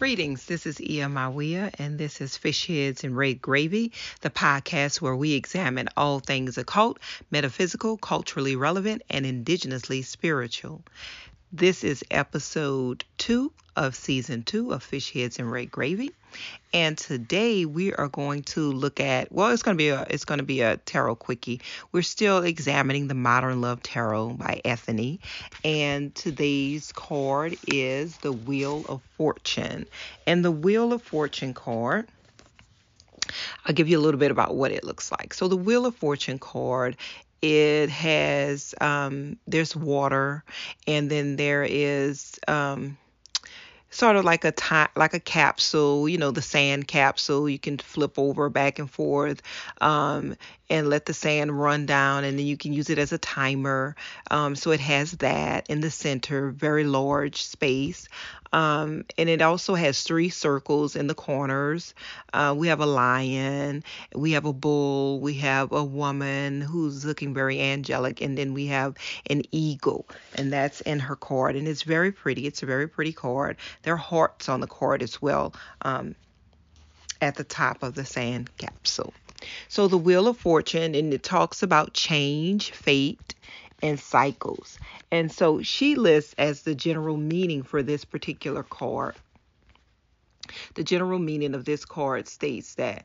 Greetings, this is Ia Mawia, and this is Fish Heads and Red Gravy, the podcast where we examine all things occult, metaphysical, culturally relevant, and indigenously spiritual. This is episode two of season two of Fish Heads and Red Gravy. And today we are going to look at well it's gonna be a it's gonna be a tarot quickie. We're still examining the Modern Love Tarot by Ethany. And today's card is the Wheel of Fortune. And the Wheel of Fortune card I'll give you a little bit about what it looks like. So the Wheel of Fortune card it has um, there's water and then there is um, sort of like a time, like a capsule, you know, the sand capsule. You can flip over back and forth um, and let the sand run down, and then you can use it as a timer. Um, so it has that in the center, very large space. Um, and it also has three circles in the corners. Uh, we have a lion, we have a bull, we have a woman who's looking very angelic, and then we have an eagle, and that's in her card. And it's very pretty. It's a very pretty card. There are hearts on the card as well um, at the top of the sand capsule. So the Wheel of Fortune, and it talks about change, fate, and cycles. And so she lists as the general meaning for this particular card. The general meaning of this card states that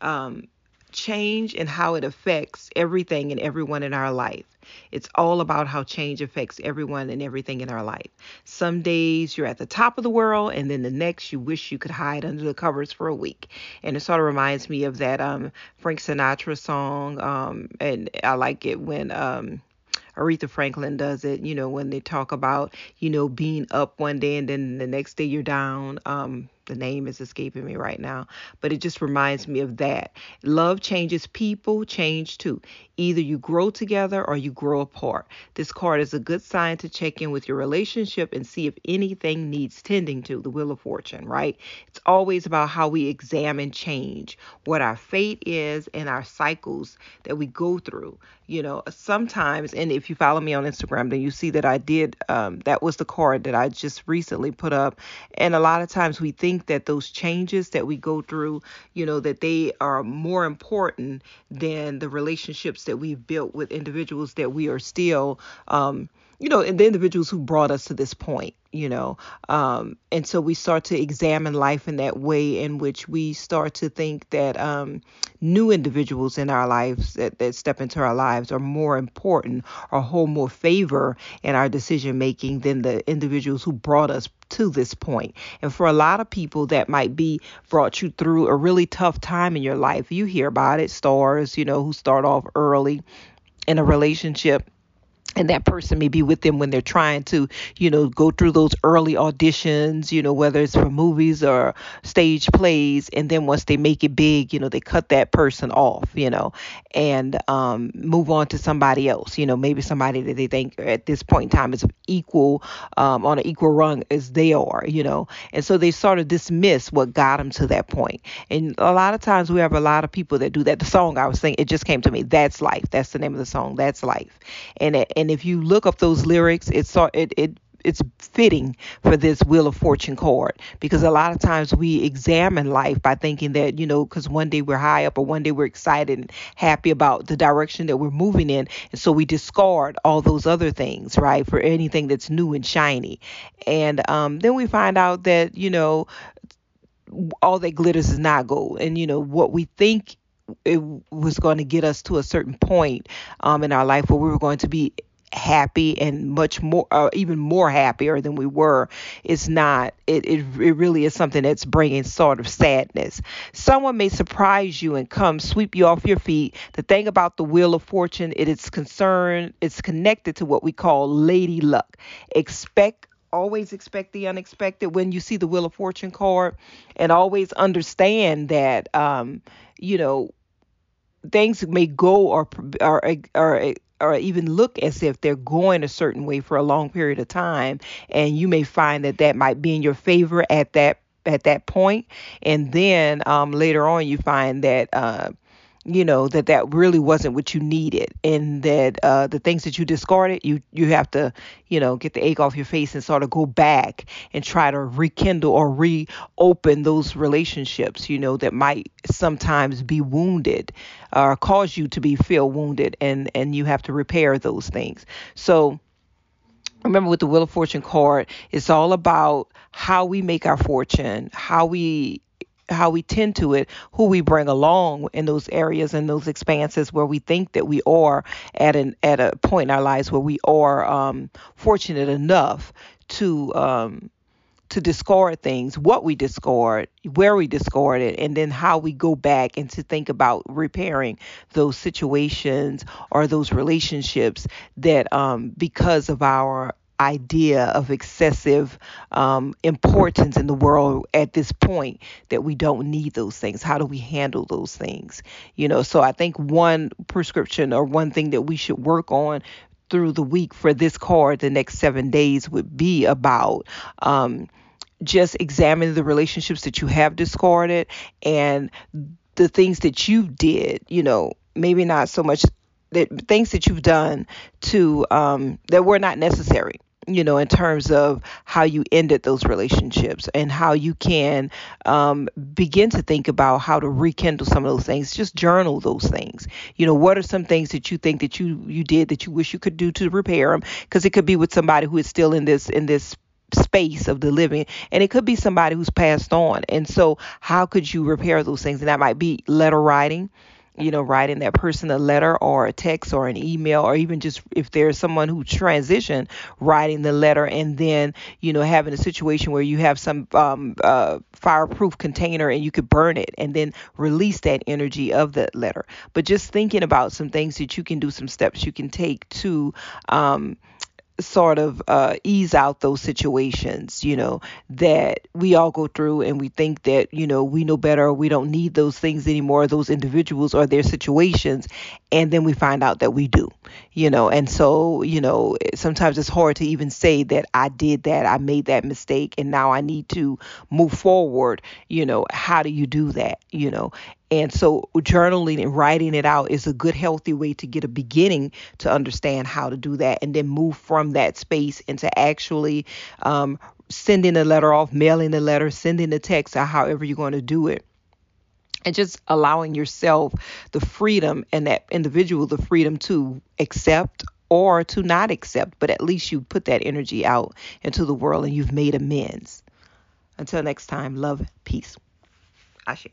um, change and how it affects everything and everyone in our life. It's all about how change affects everyone and everything in our life. Some days you're at the top of the world, and then the next you wish you could hide under the covers for a week. And it sort of reminds me of that um, Frank Sinatra song. Um, and I like it when. Um, Aretha Franklin does it, you know, when they talk about, you know, being up one day and then the next day you're down. Um, the name is escaping me right now, but it just reminds me of that. Love changes people, change too. Either you grow together or you grow apart. This card is a good sign to check in with your relationship and see if anything needs tending to, the Wheel of Fortune, right? It's always about how we examine change, what our fate is, and our cycles that we go through. You know, sometimes, and if you follow me on Instagram, then you see that I did, um, that was the card that I just recently put up. And a lot of times we think think that those changes that we go through, you know, that they are more important than the relationships that we've built with individuals that we are still, um, you know, and the individuals who brought us to this point, you know. Um, and so we start to examine life in that way in which we start to think that um, new individuals in our lives that, that step into our lives are more important or hold more favor in our decision making than the individuals who brought us to this point. And for a lot of people that might be brought you through a really tough time in your life. You hear about it, stars, you know, who start off early in a relationship and that person may be with them when they're trying to, you know, go through those early auditions, you know, whether it's for movies or stage plays. And then once they make it big, you know, they cut that person off, you know, and um, move on to somebody else, you know, maybe somebody that they think at this point in time is equal, um, on an equal rung as they are, you know. And so they sort of dismiss what got them to that point. And a lot of times we have a lot of people that do that. The song I was saying, it just came to me. That's life. That's the name of the song. That's life. And it, and if you look up those lyrics, it's it it it's fitting for this wheel of fortune card. Because a lot of times we examine life by thinking that you know because one day we're high up or one day we're excited and happy about the direction that we're moving in. And so we discard all those other things right for anything that's new and shiny. And um, then we find out that you know all that glitters is not gold. And you know what we think it was going to get us to a certain point um, in our life where we were going to be happy and much more uh, even more happier than we were it's not it, it it really is something that's bringing sort of sadness. Someone may surprise you and come sweep you off your feet. The thing about the wheel of fortune it is concerned it's connected to what we call lady luck. Expect always expect the unexpected when you see the wheel of fortune card and always understand that um you know things may go or or or or even look as if they're going a certain way for a long period of time and you may find that that might be in your favor at that at that point. And then um, later on you find that uh, you know that that really wasn't what you needed and that uh, the things that you discarded you you have to you know get the ache off your face and sort of go back and try to rekindle or reopen those relationships you know that might sometimes be wounded or cause you to be feel wounded and and you have to repair those things. So remember with the wheel of fortune card it's all about how we make our fortune how we how we tend to it, who we bring along in those areas and those expanses where we think that we are at an at a point in our lives where we are um, fortunate enough to um, to discard things, what we discard, where we discard it, and then how we go back and to think about repairing those situations or those relationships that um, because of our idea of excessive um, importance in the world at this point that we don't need those things. How do we handle those things? You know, so I think one prescription or one thing that we should work on through the week for this card the next seven days would be about um, just examining the relationships that you have discarded and the things that you did, you know, maybe not so much that things that you've done to um, that were not necessary you know, in terms of how you ended those relationships and how you can um, begin to think about how to rekindle some of those things. Just journal those things. You know, what are some things that you think that you you did that you wish you could do to repair them? Because it could be with somebody who is still in this in this space of the living and it could be somebody who's passed on and so how could you repair those things and that might be letter writing you know, writing that person a letter or a text or an email, or even just if there's someone who transitioned, writing the letter and then, you know, having a situation where you have some um, uh, fireproof container and you could burn it and then release that energy of that letter. But just thinking about some things that you can do, some steps you can take to, um, sort of uh, ease out those situations, you know, that we all go through and we think that, you know, we know better, we don't need those things anymore, those individuals or their situations. And then we find out that we do, you know, and so, you know, sometimes it's hard to even say that I did that, I made that mistake, and now I need to move forward. You know, how do you do that, you know? And so journaling and writing it out is a good, healthy way to get a beginning to understand how to do that and then move from that space into actually um, sending a letter off, mailing a letter, sending a text, or however you're going to do it and just allowing yourself the freedom and that individual the freedom to accept or to not accept, but at least you put that energy out into the world and you've made amends. Until next time, love, peace. Ashe.